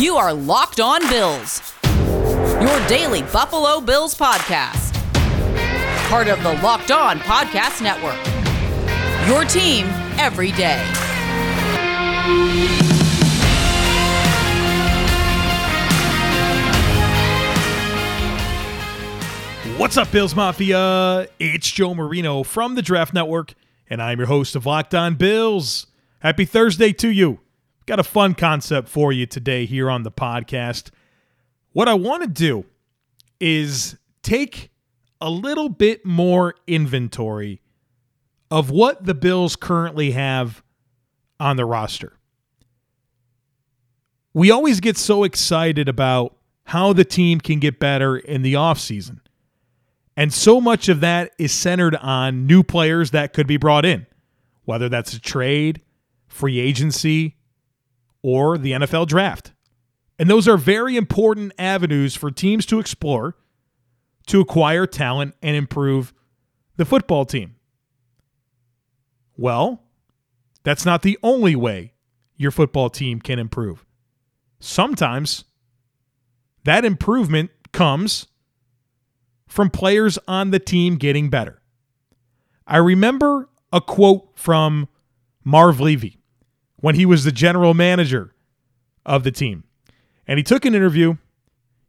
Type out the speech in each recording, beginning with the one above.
You are Locked On Bills, your daily Buffalo Bills podcast. Part of the Locked On Podcast Network. Your team every day. What's up, Bills Mafia? It's Joe Marino from the Draft Network, and I'm your host of Locked On Bills. Happy Thursday to you. Got a fun concept for you today here on the podcast. What I want to do is take a little bit more inventory of what the Bills currently have on the roster. We always get so excited about how the team can get better in the offseason. And so much of that is centered on new players that could be brought in, whether that's a trade, free agency, or the NFL draft. And those are very important avenues for teams to explore to acquire talent and improve the football team. Well, that's not the only way your football team can improve. Sometimes that improvement comes from players on the team getting better. I remember a quote from Marv Levy when he was the general manager of the team. And he took an interview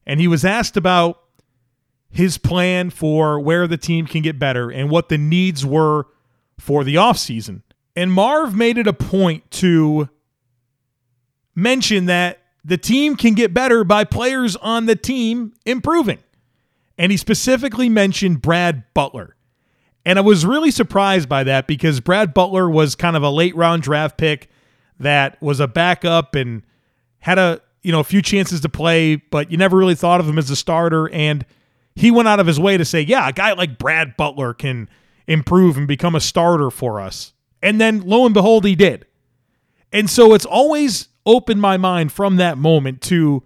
and he was asked about his plan for where the team can get better and what the needs were for the offseason. And Marv made it a point to mention that the team can get better by players on the team improving. And he specifically mentioned Brad Butler. And I was really surprised by that because Brad Butler was kind of a late round draft pick that was a backup and had a you know a few chances to play, but you never really thought of him as a starter. And he went out of his way to say, "Yeah, a guy like Brad Butler can improve and become a starter for us." And then lo and behold, he did. And so it's always opened my mind from that moment to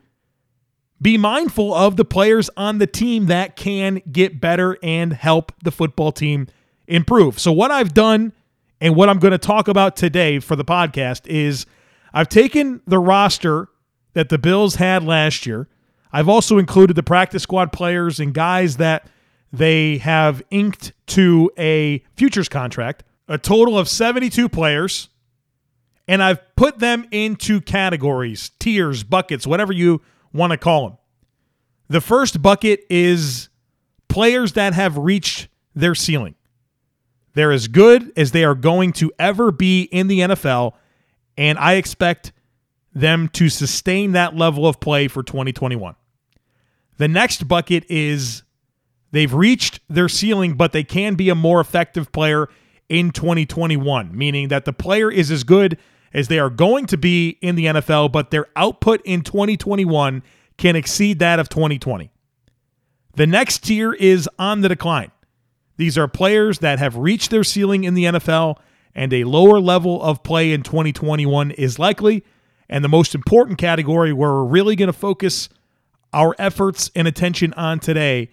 be mindful of the players on the team that can get better and help the football team improve. So, what I've done and what I'm going to talk about today for the podcast is I've taken the roster that the Bills had last year. I've also included the practice squad players and guys that they have inked to a futures contract, a total of 72 players. And I've put them into categories, tiers, buckets, whatever you want to call them. The first bucket is players that have reached their ceiling. They're as good as they are going to ever be in the NFL, and I expect them to sustain that level of play for 2021. The next bucket is they've reached their ceiling, but they can be a more effective player in 2021, meaning that the player is as good as they are going to be in the NFL, but their output in 2021 can exceed that of 2020. The next tier is on the decline. These are players that have reached their ceiling in the NFL, and a lower level of play in 2021 is likely. And the most important category where we're really going to focus our efforts and attention on today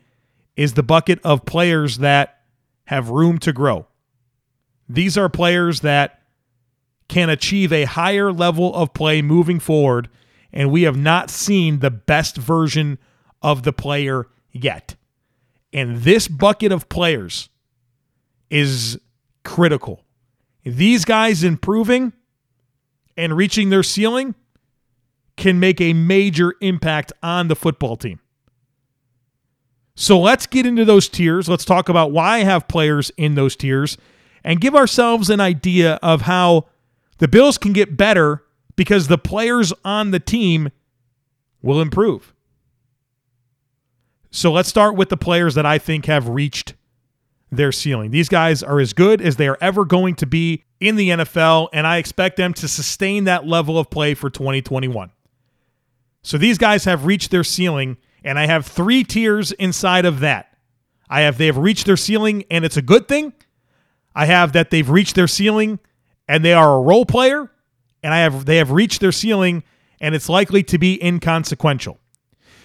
is the bucket of players that have room to grow. These are players that can achieve a higher level of play moving forward, and we have not seen the best version of the player yet. And this bucket of players is critical. These guys improving and reaching their ceiling can make a major impact on the football team. So let's get into those tiers. Let's talk about why I have players in those tiers and give ourselves an idea of how the Bills can get better because the players on the team will improve. So let's start with the players that I think have reached their ceiling. These guys are as good as they are ever going to be in the NFL, and I expect them to sustain that level of play for 2021. So these guys have reached their ceiling, and I have three tiers inside of that. I have they have reached their ceiling, and it's a good thing. I have that they've reached their ceiling and they are a role player, and I have they have reached their ceiling, and it's likely to be inconsequential.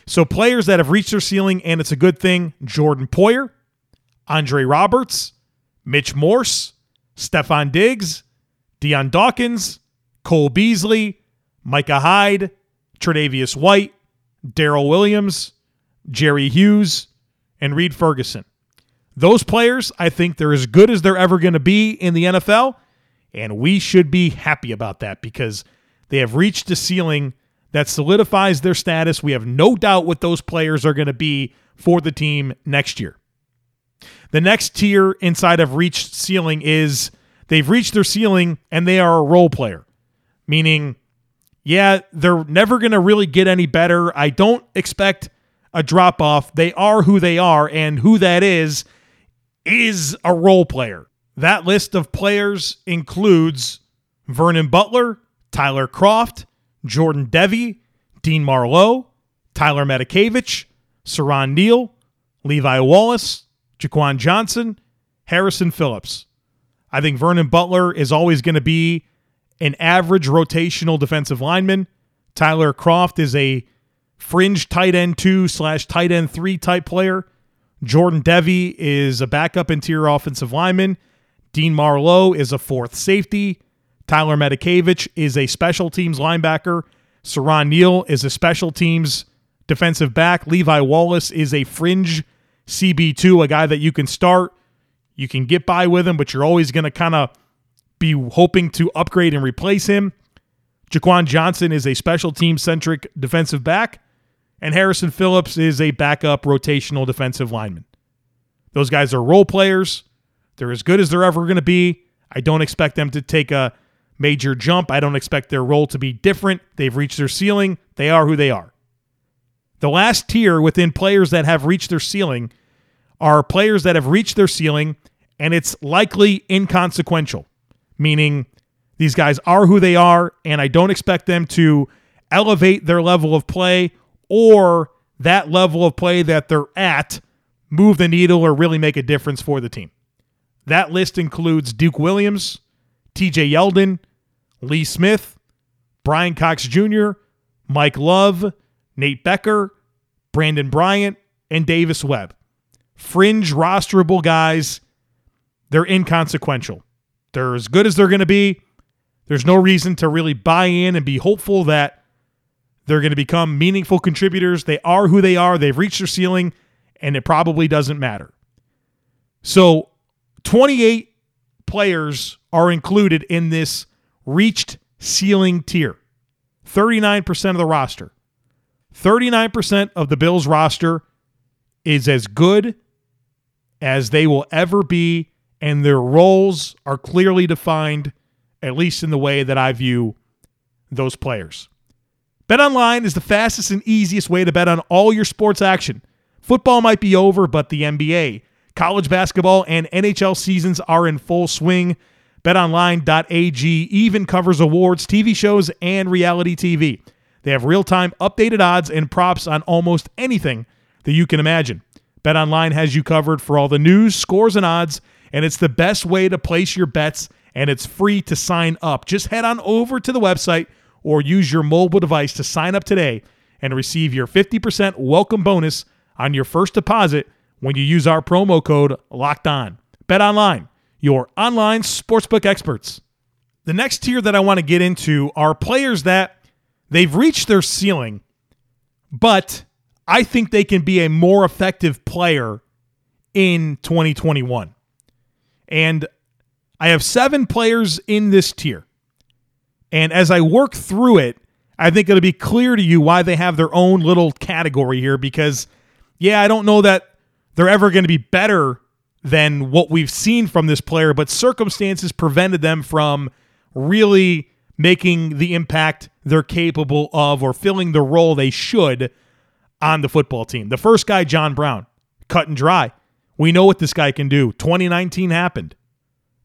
So players that have reached their ceiling and it's a good thing, Jordan Poyer, Andre Roberts, Mitch Morse, Stefon Diggs, Dion Dawkins, Cole Beasley, Micah Hyde, Tre'Davious White, Daryl Williams, Jerry Hughes, and Reid Ferguson. Those players, I think they're as good as they're ever going to be in the NFL, and we should be happy about that because they have reached a ceiling that solidifies their status. We have no doubt what those players are going to be for the team next year. The next tier inside of reached ceiling is they've reached their ceiling and they are a role player, meaning, yeah, they're never going to really get any better. I don't expect a drop off. They are who they are, and who that is is a role player. That list of players includes Vernon Butler, Tyler Kroft, Jordan Devey, Dean Marlowe, Tyler Matakevich, Siran Neal, Levi Wallace, Jaquan Johnson, Harrison Phillips. I think Vernon Butler is always going to be an average rotational defensive lineman. Tyler Kroft is a fringe tight end two slash tight end three type player. Jordan Devey is a backup interior offensive lineman. Dean Marlowe is a fourth safety. Tyler Matakevich is a special teams linebacker. Siran Neal is a special teams defensive back. Levi Wallace is a fringe CB2, a guy that you can start. You can get by with him, but you're always going to kind of be hoping to upgrade and replace him. Jaquan Johnson is a special team centric defensive back, and Harrison Phillips is a backup rotational defensive lineman. Those guys are role players. They're as good as they're ever going to be. I don't expect them to take a major jump. I don't expect their role to be different. They've reached their ceiling. They are who they are. The last tier within players that have reached their ceiling are players that have reached their ceiling and it's likely inconsequential, meaning these guys are who they are, and I don't expect them to elevate their level of play or that level of play that they're at move the needle or really make a difference for the team. That list includes Duke Williams, TJ Yeldon, Lee Smith, Bryan Cox Jr., Mike Love, Nate Becker, Brandon Bryant, and Davis Webb. Fringe rosterable guys. They're inconsequential. They're as good as they're going to be. There's no reason to really buy in and be hopeful that they're going to become meaningful contributors. They are who they are. They've reached their ceiling, and it probably doesn't matter. So, 28 players are included in this reached ceiling tier 39% of the roster. 39% of the Bills roster is as good as they will ever be, and their roles are clearly defined, at least in the way that I view those players. Bet online is the fastest and easiest way to bet on all your sports action. Football might be over, but the NBA, college basketball, and NHL seasons are in full swing. BetOnline.ag even covers awards, TV shows, and reality TV. They have real time updated odds and props on almost anything that you can imagine. BetOnline has you covered for all the news, scores, and odds, and it's the best way to place your bets, and it's free to sign up. Just head on over to the website or use your mobile device to sign up today and receive your 50% welcome bonus on your first deposit when you use our promo code LOCKED ON. BetOnline, your online sportsbook experts. The next tier that I want to get into are players that They've reached their ceiling, but I think they can be a more effective player in 2021. And I have seven players in this tier. And as I work through it, I think it'll be clear to you why they have their own little category here because, yeah, I don't know that they're ever going to be better than what we've seen from this player, but circumstances prevented them from really making the impact they're capable of or filling the role they should on the football team. The first guy, John Brown, cut and dry. We know what this guy can do. 2019 happened.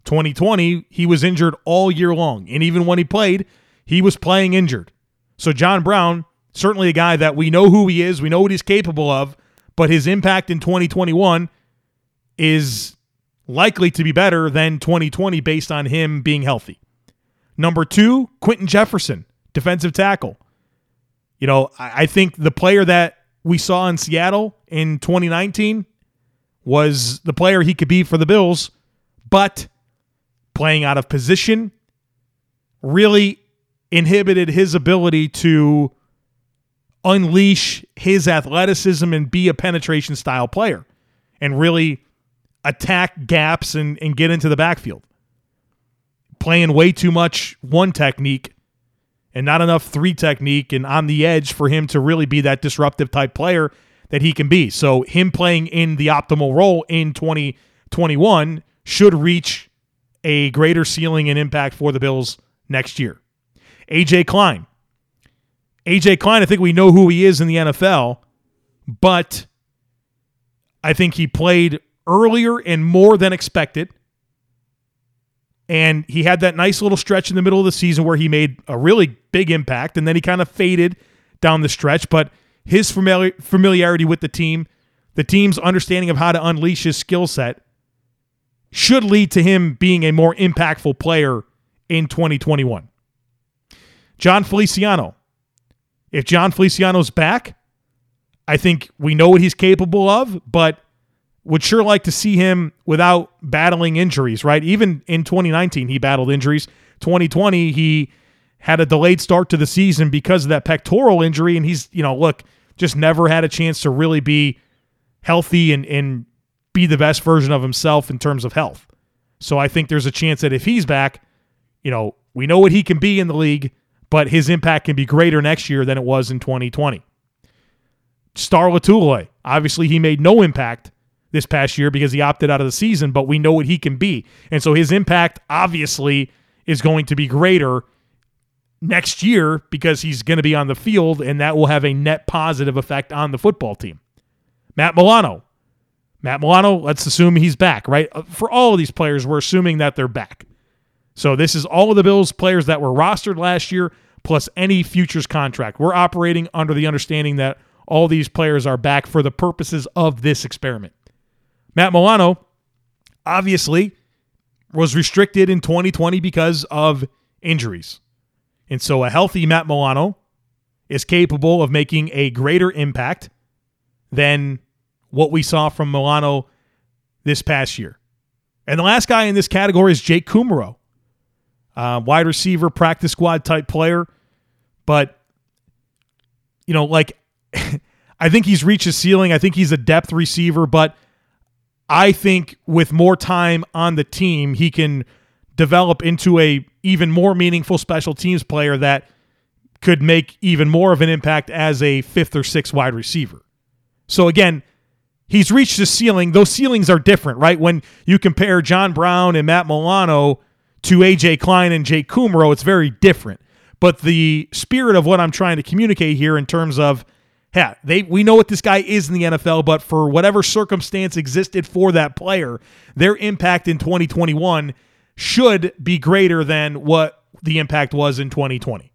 2020, he was injured all year long. And even when he played, he was playing injured. So, John Brown, certainly a guy that we know who he is, we know what he's capable of, but his impact in 2021 is likely to be better than 2020 based on him being healthy. Number two, Quinton Jefferson, defensive tackle. You know, I think the player that we saw in Seattle in 2019 was the player he could be for the Bills, but playing out of position really inhibited his ability to unleash his athleticism and be a penetration style player and really attack gaps and, and get into the backfield. Playing way too much one technique and not enough three technique and on the edge for him to really be that disruptive type player that he can be. So, him playing in the optimal role in 2021 should reach a greater ceiling and impact for the Bills next year. AJ Klein. AJ Klein, I think we know who he is in the NFL, but I think he played earlier and more than expected. And he had that nice little stretch in the middle of the season where he made a really big impact, and then he kind of faded down the stretch. But his familiar, familiarity with the team, the team's understanding of how to unleash his skill set, should lead to him being a more impactful player in 2021. Jon Feliciano. If Jon Feliciano's back, I think we know what he's capable of, but would sure like to see him without battling injuries, right? Even in 2019, he battled injuries. 2020, he had a delayed start to the season because of that pectoral injury. And he's, you know, look, just never had a chance to really be healthy and, and be the best version of himself in terms of health. So I think there's a chance that if he's back, you know, we know what he can be in the league, but his impact can be greater next year than it was in 2020. Star Lotulelei, obviously he made no impact this past year because he opted out of the season, but we know what he can be. And so his impact obviously is going to be greater next year because he's going to be on the field and that will have a net positive effect on the football team. Matt Milano, Matt Milano, let's assume he's back, right? Uh, for all of these players, we're assuming that they're back. So this is all of the Bills players that were rostered last year plus any futures contract. We're operating under the understanding that all these players are back for the purposes of this experiment. Matt Milano obviously was restricted in 2020 because of injuries. And so a healthy Matt Milano is capable of making a greater impact than what we saw from Milano this past year. And the last guy in this category is Jake Kumerow, uh, wide receiver, practice squad type player. But, you know, like, I think he's reached his ceiling. I think he's a depth receiver, but I think with more time on the team, he can develop into a even more meaningful special teams player that could make even more of an impact as a fifth or sixth wide receiver. So again, he's reached the ceiling. Those ceilings are different, right? When you compare John Brown and Matt Milano to AJ Klein and Jake Kumerow, it's very different. But the spirit of what I'm trying to communicate here in terms of yeah, they we know what this guy is in the NFL, but for whatever circumstance existed for that player, their impact in 2021 should be greater than what the impact was in 2020.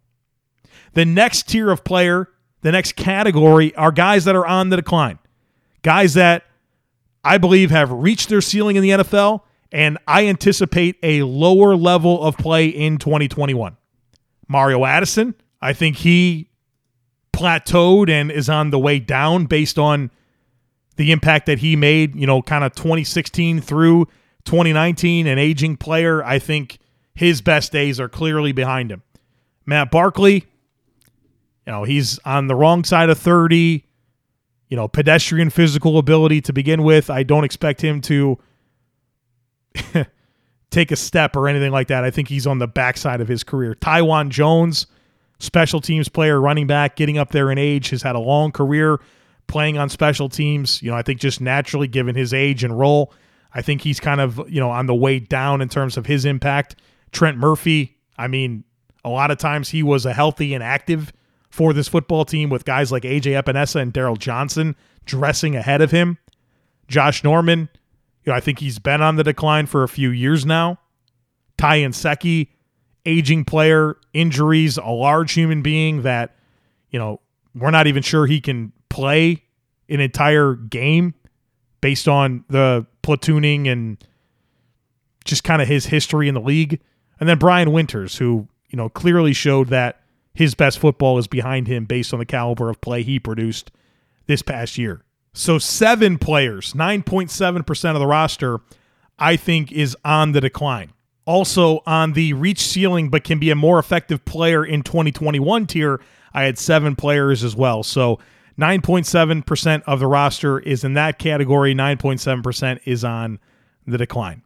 The next tier of player, the next category are guys that are on the decline guys that I believe have reached their ceiling in the NFL, and I anticipate a lower level of play in 2021. Mario Addison, I think he plateaued and is on the way down based on the impact that he made, you know, kind of 2016 through 2019, an aging player. I think his best days are clearly behind him. Matt Barkley, you know, he's on the wrong side of 30 you know, pedestrian physical ability to begin with. I don't expect him to take a step or anything like that. I think he's on the backside of his career. Taiwan Jones, special teams player, running back, getting up there in age, has had a long career playing on special teams. You know, I think just naturally given his age and role, I think he's kind of, you know, on the way down in terms of his impact. Trent Murphy, I mean, a lot of times he was a healthy and active for this football team with guys like AJ Epenesa and Darryl Johnson dressing ahead of him. Josh Norman, you know, I think he's been on the decline for a few years now. Ty Nsekhe, aging player, injuries, a large human being that, you know, we're not even sure he can play an entire game based on the platooning and just kind of his history in the league. And then Brian Winters, who, you know, clearly showed that his best football is behind him based on the caliber of play he produced this past year. So, seven players, 9.7% of the roster, I think is on the decline. Also on the reach ceiling, but can be a more effective player in 2021 tier, I had seven players as well. So 9.7% of the roster is in that category. 9.7% is on the decline.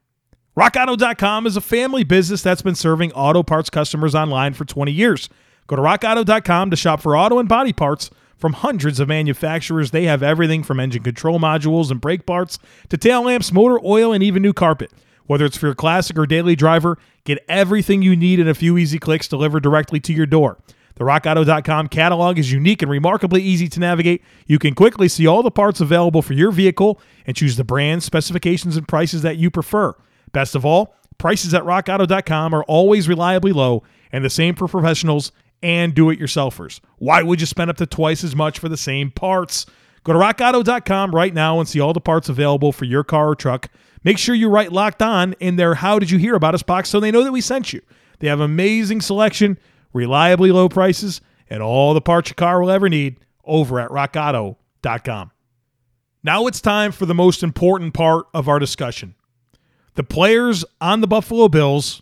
RockAuto.com is a family business that's been serving auto parts customers online for 20 years. Go to RockAuto.com to shop for auto and body parts from hundreds of manufacturers. They have everything from engine control modules and brake parts to tail lamps, motor oil, and even new carpet. Whether it's for your classic or daily driver, get everything you need in a few easy clicks delivered directly to your door. The RockAuto.com catalog is unique and remarkably easy to navigate. You can quickly see all the parts available for your vehicle and choose the brands, specifications, and prices that you prefer. Best of all, prices at RockAuto.com are always reliably low and the same for professionals and do it yourselfers. Why would you spend up to twice as much for the same parts? Go to rockauto.com right now and see all the parts available for your car or truck. Make sure you write locked on in their How Did You Hear About Us box so they know that we sent you. They have amazing selection, reliably low prices, and all the parts your car will ever need over at rockauto.com. Now it's time for the most important part of our discussion the players on the Buffalo Bills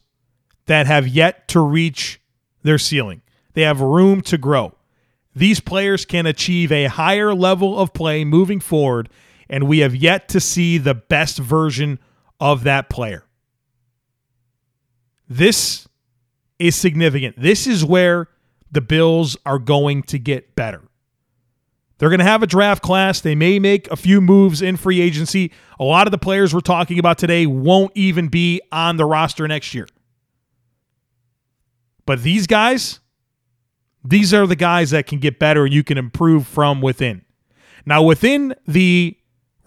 that have yet to reach their ceiling. They have room to grow. These players can achieve a higher level of play moving forward, and we have yet to see the best version of that player. This is significant. This is where the Bills are going to get better. They're going to have a draft class. They may make a few moves in free agency. A lot of the players we're talking about today won't even be on the roster next year. But these guys, these are the guys that can get better and you can improve from within. Now, within the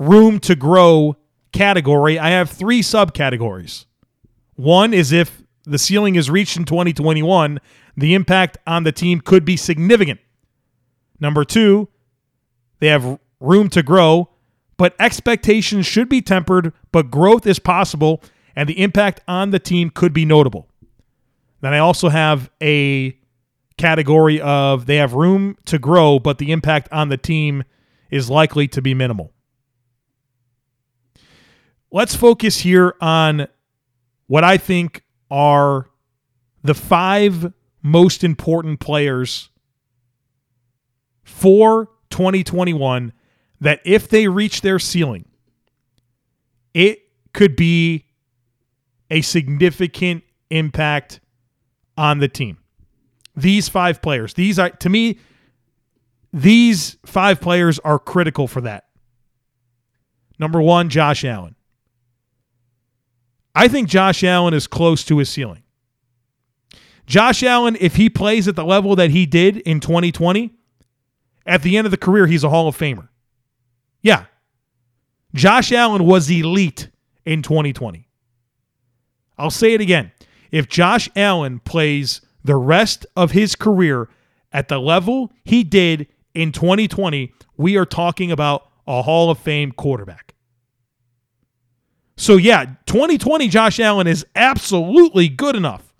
room to grow category, I have three subcategories. One is if the ceiling is reached in 2021, the impact on the team could be significant. Number two, they have room to grow, but expectations should be tempered, but growth is possible, and the impact on the team could be notable. Then I also have a category of they have room to grow, but the impact on the team is likely to be minimal. Let's focus here on what I think are the five most important players for 2021 that if they reach their ceiling, it could be a significant impact on the team. These five players, these are to me, these five players are critical for that. Number one, Josh Allen. I think Josh Allen is close to his ceiling. Josh Allen, if he plays at the level that he did in 2020, at the end of the career, he's a Hall of Famer. Yeah. Josh Allen was elite in 2020. I'll say it again. If Josh Allen plays the rest of his career at the level he did in 2020, we are talking about a Hall of Fame quarterback. So, yeah, 2020 Josh Allen is absolutely good enough.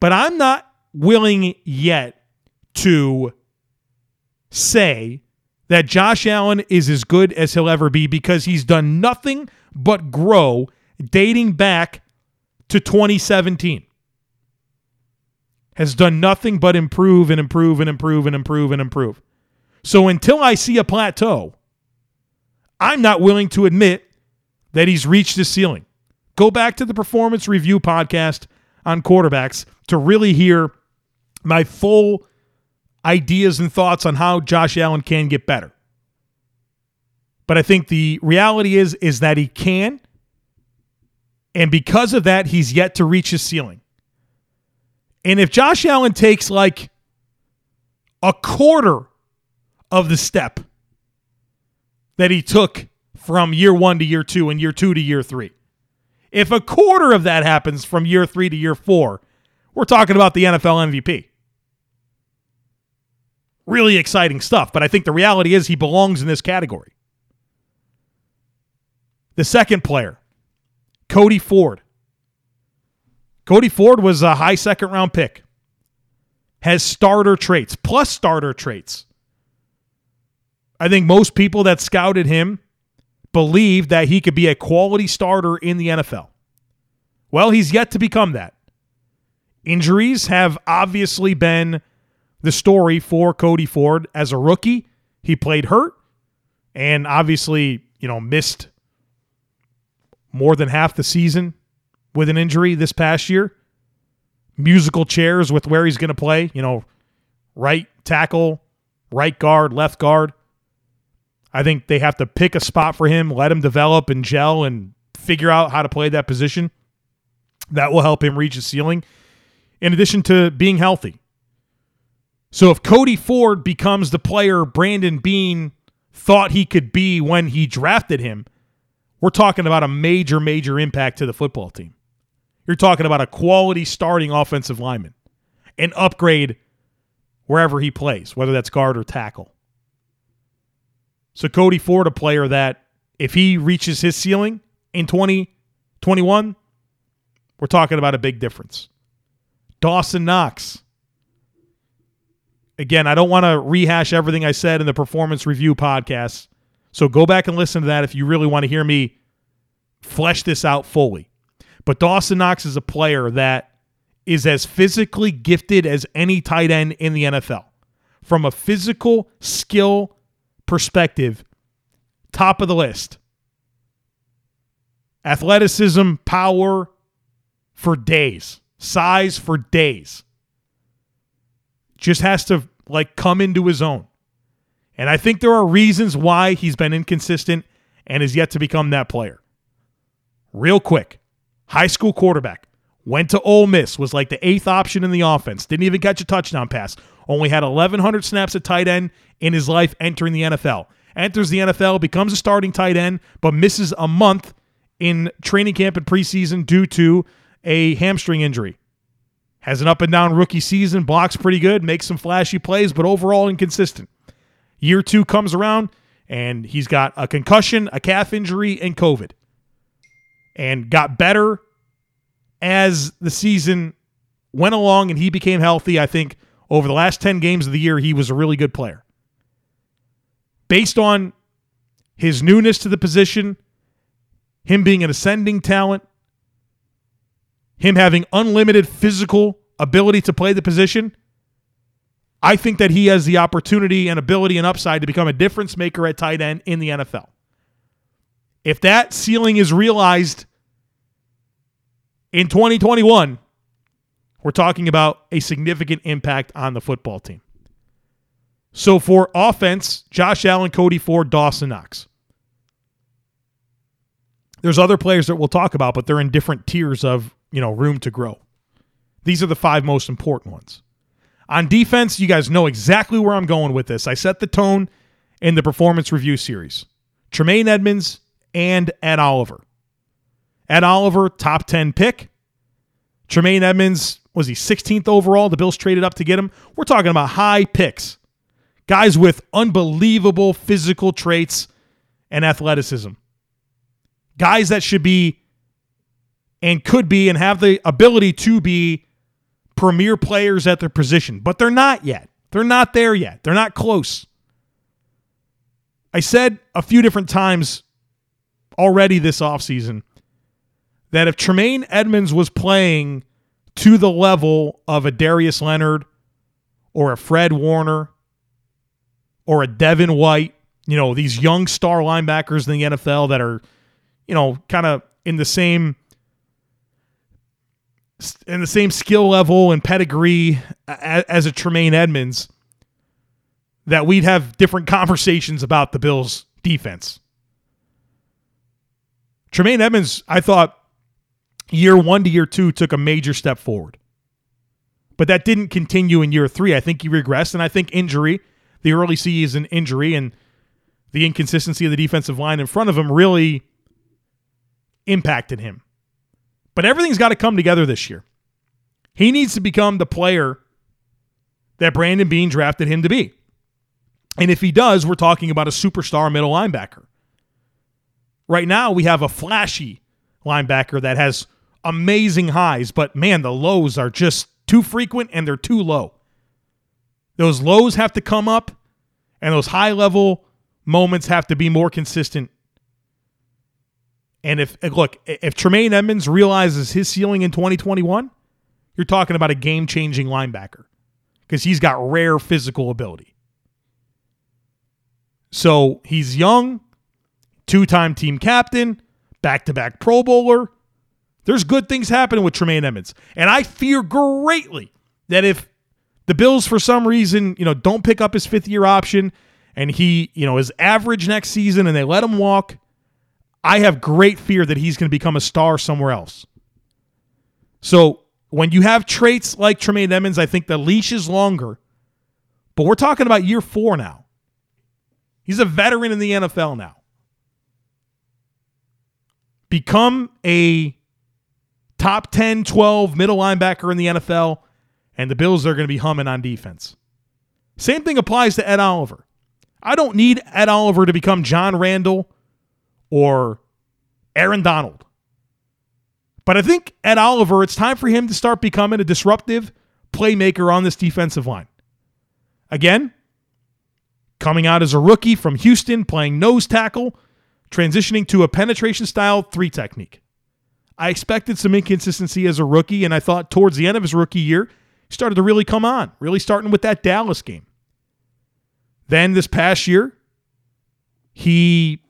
But I'm not willing yet to say that Josh Allen is as good as he'll ever be because he's done nothing but grow dating back to 2017 has done nothing but improve and improve and improve and improve and improve. So until I see a plateau, I'm not willing to admit that he's reached his ceiling. Go back to the performance review podcast on quarterbacks to really hear my full ideas and thoughts on how Josh Allen can get better. But I think the reality is is that he can and because of that he's yet to reach his ceiling. And if Josh Allen takes like a quarter of the step that he took from year one to year two and year two to year three, if a quarter of that happens from year three to year four, we're talking about the NFL MVP. Really exciting stuff, but I think the reality is he belongs in this category. The second player, Cody Ford. Cody Ford was a high second round pick, has starter traits, plus starter traits. I think most people that scouted him believed that he could be a quality starter in the NFL. Well, he's yet to become that. Injuries have obviously been the story for Cody Ford as a rookie. He played hurt and obviously, you know, missed more than half the season with an injury this past year. Musical chairs with where he's going to play, you know, right tackle, right guard, left guard. I think they have to pick a spot for him, let him develop and gel and figure out how to play that position. That will help him reach his ceiling, in addition to being healthy. So if Cody Ford becomes the player Brandon Beane thought he could be when he drafted him, we're talking about a major, major impact to the football team. You're talking about a quality starting offensive lineman, an upgrade wherever he plays, whether that's guard or tackle. So Cody Ford, a player that if he reaches his ceiling in 2021, we're talking about a big difference. Dawson Knox. Again, I don't want to rehash everything I said in the performance review podcast. So go back and listen to that if you really want to hear me flesh this out fully. But Dawson Knox is a player that is as physically gifted as any tight end in the NFL. From a physical skill perspective, top of the list. Athleticism, power for days, size for days. Just has to like come into his own. And I think there are reasons why he's been inconsistent and is yet to become that player. Real quick, high school quarterback, went to Ole Miss, was like the eighth option in the offense, didn't even catch a touchdown pass, only had 1,100 snaps at tight end in his life entering the NFL. Enters the NFL, becomes a starting tight end, but misses a month in training camp and preseason due to a hamstring injury. Has an up and down rookie season, blocks pretty good, makes some flashy plays, but overall inconsistent. Year two comes around, and he's got a concussion, a calf injury, and COVID. And got better as the season went along and he became healthy. I think over the last 10 games of the year, he was a really good player. Based on his newness to the position, him being an ascending talent, him having unlimited physical ability to play the position, I think that he has the opportunity and ability and upside to become a difference maker at tight end in the NFL. If that ceiling is realized in 2021, we're talking about a significant impact on the football team. So for offense, Josh Allen, Cody Ford, Dawson Knox. There's other players that we'll talk about, but they're in different tiers of, you know, room to grow. These are the five most important ones. On defense, you guys know exactly where I'm going with this. I set the tone in the performance review series. Tremaine Edmunds and Ed Oliver. Ed Oliver, top 10 pick. Tremaine Edmunds, was he 16th overall? The Bills traded up to get him. We're talking about high picks. Guys with unbelievable physical traits and athleticism guys that should be and could be and have the ability to be premier players at their position, but they're not yet. They're not there yet. They're not close. I said a few different times already this offseason that if Tremaine Edmunds was playing to the level of a Darius Leonard or a Fred Warner or a Devin White, you know, these young star linebackers in the NFL that are you know, kind of in the same in the same skill level and pedigree as a Tremaine Edmunds that we'd have different conversations about the Bills' defense. Tremaine Edmunds, I thought year one to year two took a major step forward. But that didn't continue in year three. I think he regressed, and I think injury, the early season injury, and the inconsistency of the defensive line in front of him really impacted him. But everything's got to come together this year. He needs to become the player that Brandon Beane drafted him to be. And if he does, we're talking about a superstar middle linebacker. Right now, we have a flashy linebacker that has amazing highs, but man, the lows are just too frequent and they're too low. Those lows have to come up, and those high level moments have to be more consistent And if look, if Tremaine Edmunds realizes his ceiling in 2021, you're talking about a game-changing linebacker because he's got rare physical ability. So he's young, two-time team captain, back-to-back Pro Bowler. There's good things happening with Tremaine Edmunds, and I fear greatly that if the Bills, for some reason, you know, don't pick up his fifth-year option, and he, you know, is average next season, and they let him walk I have great fear that he's going to become a star somewhere else. So when you have traits like Tremaine Edmunds, I think the leash is longer. But we're talking about year four now. He's a veteran in the NFL now. Become a top 10, 12 middle linebacker in the NFL, and the Bills are going to be humming on defense. Same thing applies to Ed Oliver. I don't need Ed Oliver to become John Randle or Aaron Donald. But I think Ed Oliver, it's time for him to start becoming a disruptive playmaker on this defensive line. Again, coming out as a rookie from Houston, playing nose tackle, transitioning to a penetration style three technique. I expected some inconsistency as a rookie, and I thought towards the end of his rookie year, he started to really come on, really starting with that Dallas game. Then this past year, he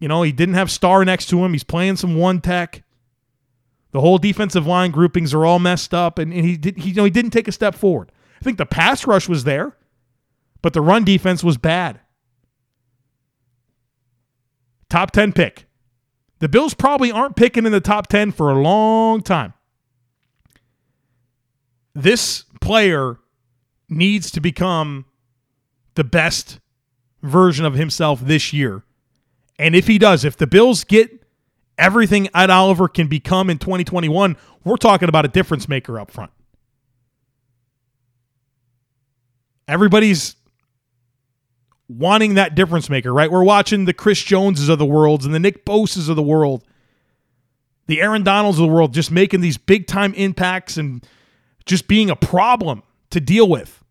you know, he didn't have Star next to him. He's playing some one tech. The whole defensive line groupings are all messed up, and, and he did he you know he didn't take a step forward. I think the pass rush was there, but the run defense was bad. Top 10 pick. The Bills probably aren't picking in the top 10 for a long time. This player needs to become the best version of himself this year and if he does, if the Bills get everything Ed Oliver can become in 2021, we're talking about a difference maker up front. Everybody's wanting that difference maker, right? We're watching the Chris Joneses of the world and the Nick Bosas of the world, the Aaron Donalds of the world, just making these big time impacts and just being a problem to deal with.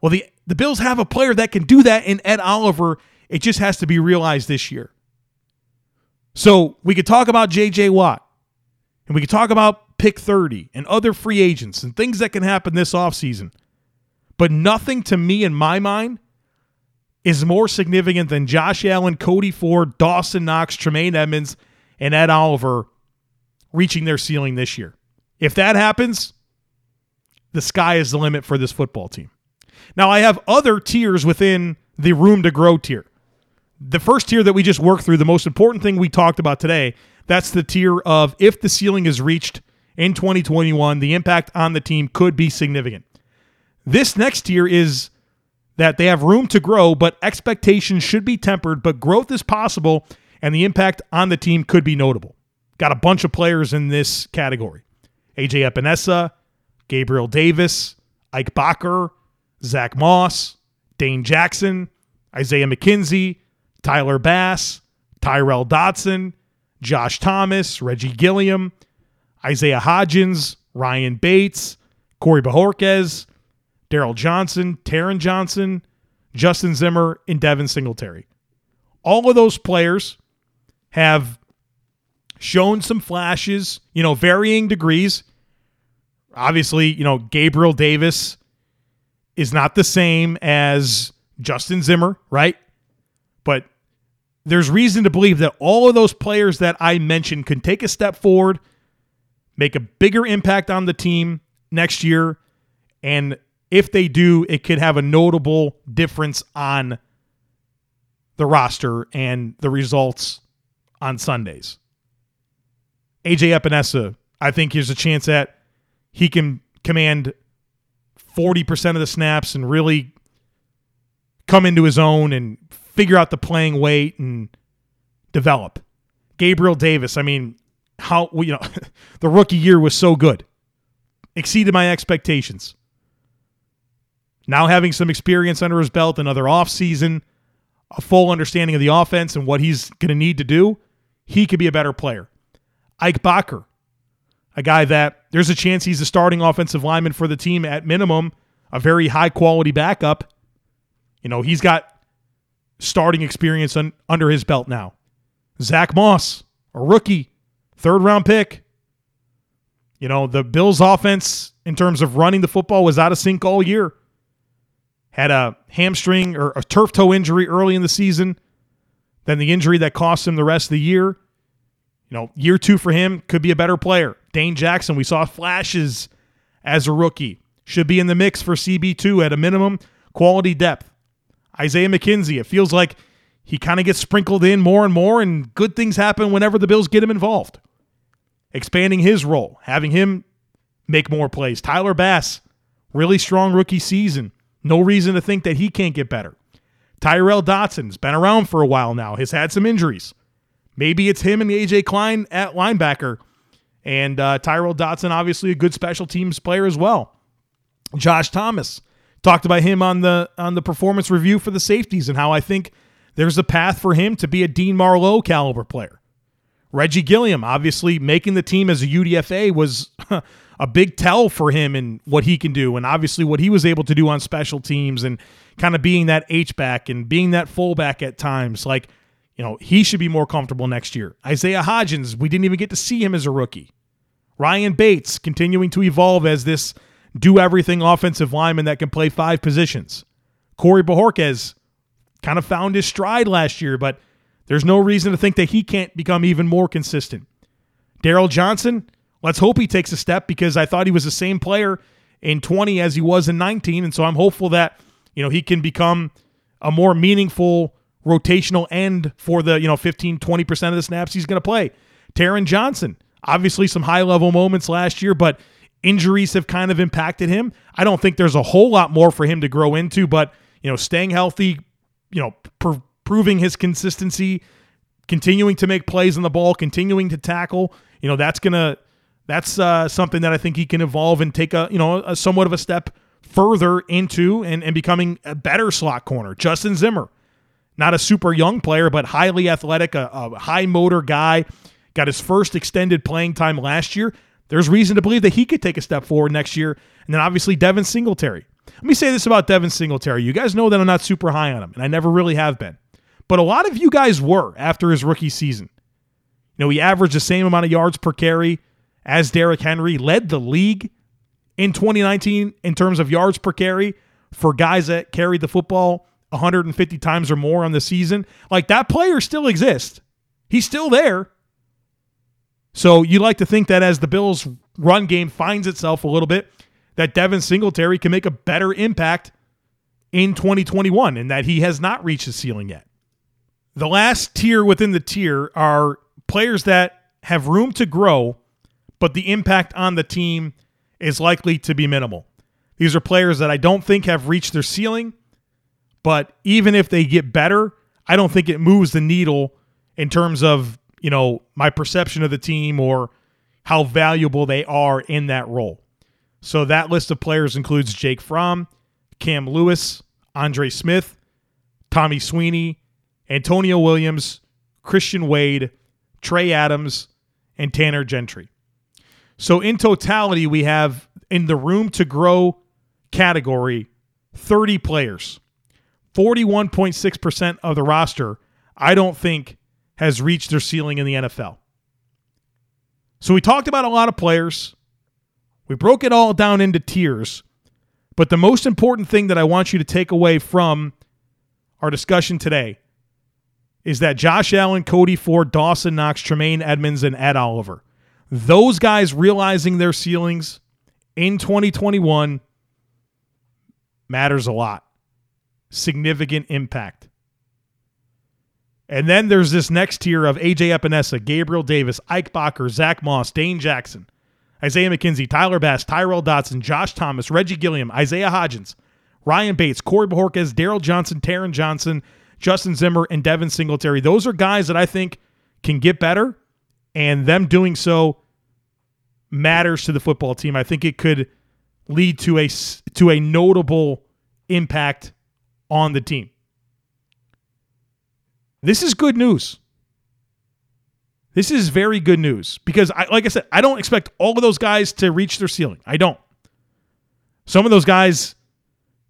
Well, the the Bills have a player that can do that in Ed Oliver, it just has to be realized this year. So we could talk about JJ Watt and we could talk about pick 30 and other free agents and things that can happen this offseason. But nothing to me in my mind is more significant than Josh Allen, Cody Ford, Dawson Knox, Tremaine Edmunds, and Ed Oliver reaching their ceiling this year. If that happens, the sky is the limit for this football team. Now, I have other tiers within the room to grow tier the first tier that we just worked through, the most important thing we talked about today, that's the tier of if the ceiling is reached in 2021, the impact on the team could be significant. This next tier is that they have room to grow, but expectations should be tempered, but growth is possible, and the impact on the team could be notable. Got a bunch of players in this category AJ Epenesa, Gabriel Davis, Ike Boettger, Zach Moss, Dane Jackson, Isaiah McKenzie, Tyler Bass, Tyrel Dodson, Josh Thomas, Reggie Gilliam, Isaiah Hodgins, Ryan Bates, Corey Bojorquez, Darryl Johnson, Taron Johnson, Justin Zimmer, and Devin Singletary. All of those players have shown some flashes, you know, varying degrees. Obviously, you know, Gabriel Davis is not the same as Justin Zimmer, right? But there's reason to believe that all of those players that I mentioned can take a step forward, make a bigger impact on the team next year. And if they do, it could have a notable difference on the roster and the results on Sundays. AJ Epenesa, I think there's a chance that he can command 40% of the snaps and really come into his own and figure out the playing weight and develop. Gabriel Davis, I mean, how you know, the rookie year was so good. Exceeded my expectations. Now having some experience under his belt, another offseason, a full understanding of the offense and what he's going to need to do, he could be a better player. Ike Boettger, a guy that there's a chance he's a starting offensive lineman for the team at minimum, a very high quality backup. You know, he's got starting experience un, under his belt now. Zach Moss, a rookie, third round pick. You know, the Bills' offense, in terms of running the football, was out of sync all year. Had a hamstring or a turf toe injury early in the season, then the injury that cost him the rest of the year. You know, year two for him could be a better player. Dane Jackson, we saw flashes as a rookie, should be in the mix for CB2 at a minimum, quality depth. Isaiah McKenzie, it feels like he kind of gets sprinkled in more and more, and good things happen whenever the Bills get him involved. Expanding his role, having him make more plays. Tyler Bass, really strong rookie season. No reason to think that he can't get better. Tyrel Dodson's been around for a while now, has had some injuries. Maybe it's him and AJ Klein at linebacker. And uh, Tyrel Dodson, obviously a good special teams player as well. Josh Thomas talked about him on the on the performance review for the safeties and how I think there's a path for him to be a Dean Marlowe caliber player. Reggie Gilliam, obviously making the team as a UDFA was a big tell for him and what he can do, and obviously what he was able to do on special teams and kind of being that H back and being that fullback at times. Like, you know, he should be more comfortable next year. Isaiah Hodgins, we didn't even get to see him as a rookie. Ryan Bates continuing to evolve as this do everything offensive lineman that can play five positions. Corey Bojorquez kind of found his stride last year, but there's no reason to think that he can't become even more consistent. Darryl Johnson, let's hope he takes a step because I thought he was the same player in 20 as he was in 19. And so I'm hopeful that, you know, he can become a more meaningful rotational end for the, you know, 15, 20% of the snaps he's going to play. Taron Johnson, obviously some high level moments last year, but injuries have kind of impacted him. I don't think there's a whole lot more for him to grow into, but, you know, staying healthy, you know, pr- proving his consistency, continuing to make plays on the ball, continuing to tackle, you know, that's going to, that's uh, something that I think he can evolve and take a, you know, a somewhat of a step further into and, and becoming a better slot corner. Justin Zimmer, not a super young player, but highly athletic, a, a high motor guy, got his first extended playing time last year. There's reason to believe that he could take a step forward next year. And then obviously Devin Singletary. Let me say this about Devin Singletary. You guys know that I'm not super high on him, and I never really have been. But a lot of you guys were after his rookie season. You know, he averaged the same amount of yards per carry as Derrick Henry, led the league in 2019 in terms of yards per carry for guys that carried the football 150 times or more on the season. Like that player still exists. He's still there. So you like to think that as the Bills' run game finds itself a little bit, that Devin Singletary can make a better impact in 2021 and that he has not reached the ceiling yet. The last tier within the tier are players that have room to grow, but the impact on the team is likely to be minimal. These are players that I don't think have reached their ceiling, but even if they get better, I don't think it moves the needle in terms of, you know, my perception of the team or how valuable they are in that role. So that list of players includes Jake Fromm, Cam Lewis, Andre Smith, Tommy Sweeney, Antonio Williams, Christian Wade, Trey Adams, and Tanner Gentry. So in totality, we have in the room to grow category 30 players. 41.6% of the roster, I don't think, has reached their ceiling in the NFL. So we talked about a lot of players. We broke it all down into tiers. But the most important thing that I want you to take away from our discussion today is that Josh Allen, Cody Ford, Dawson Knox, Tremaine Edmunds, and Ed Oliver, those guys realizing their ceilings in 2021 matters a lot significant impact. And then there's this next tier of AJ Epenesa, Gabriel Davis, Ike Boettger, Zach Moss, Dane Jackson, Isaiah McKenzie, Tyler Bass, Tyrel Dodson, Josh Thomas, Reggie Gilliam, Isaiah Hodgins, Ryan Bates, Corey Bojorquez, Darryl Johnson, Taron Johnson, Justin Zimmer, and Devin Singletary. Those are guys that I think can get better, and them doing so matters to the football team. I think it could lead to a to a notable impact on the team. This is good news. This is very good news because, I, like I said, I don't expect all of those guys to reach their ceiling. I don't. Some of those guys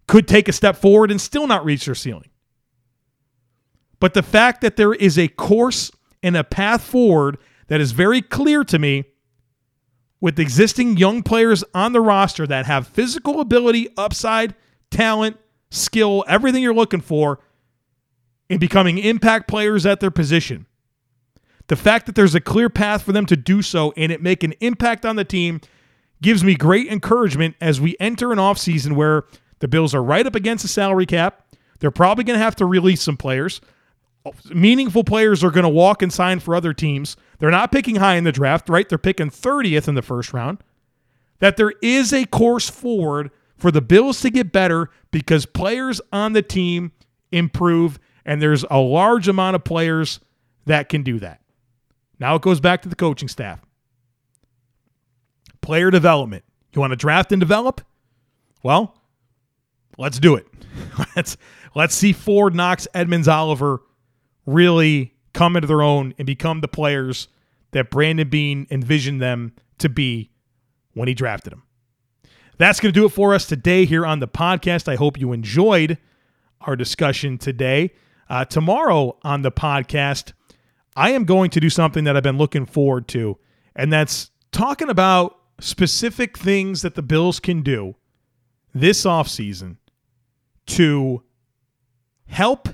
could take a step forward and still not reach their ceiling. But the fact that there is a course and a path forward that is very clear to me with existing young players on the roster that have physical ability, upside, talent, skill, everything you're looking for in becoming impact players at their position. The fact that there's a clear path for them to do so and it make an impact on the team gives me great encouragement as we enter an offseason where the Bills are right up against the salary cap. They're probably going to have to release some players. Meaningful players are going to walk and sign for other teams. They're not picking high in the draft, right? They're picking 30th in the first round. That there is a course forward for the Bills to get better because players on the team improve, and there's a large amount of players that can do that. Now it goes back to the coaching staff. Player development. You want to draft and develop? Well, let's do it. let's let's see Ford, Knox, Edmunds, Oliver really come into their own and become the players that Brandon Beane envisioned them to be when he drafted them. That's going to do it for us today here on the podcast. I hope you enjoyed our discussion today. Uh, tomorrow on the podcast, I am going to do something that I've been looking forward to, and that's talking about specific things that the Bills can do this offseason to help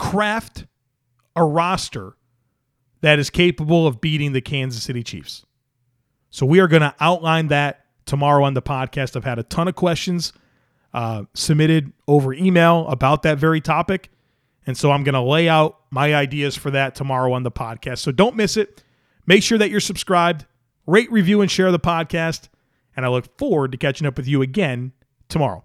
craft a roster that is capable of beating the Kansas City Chiefs. So we are going to outline that tomorrow on the podcast. I've had a ton of questions uh, submitted over email about that very topic. And so I'm going to lay out my ideas for that tomorrow on the podcast. So don't miss it. Make sure that you're subscribed, rate, review, and share the podcast. And I look forward to catching up with you again tomorrow.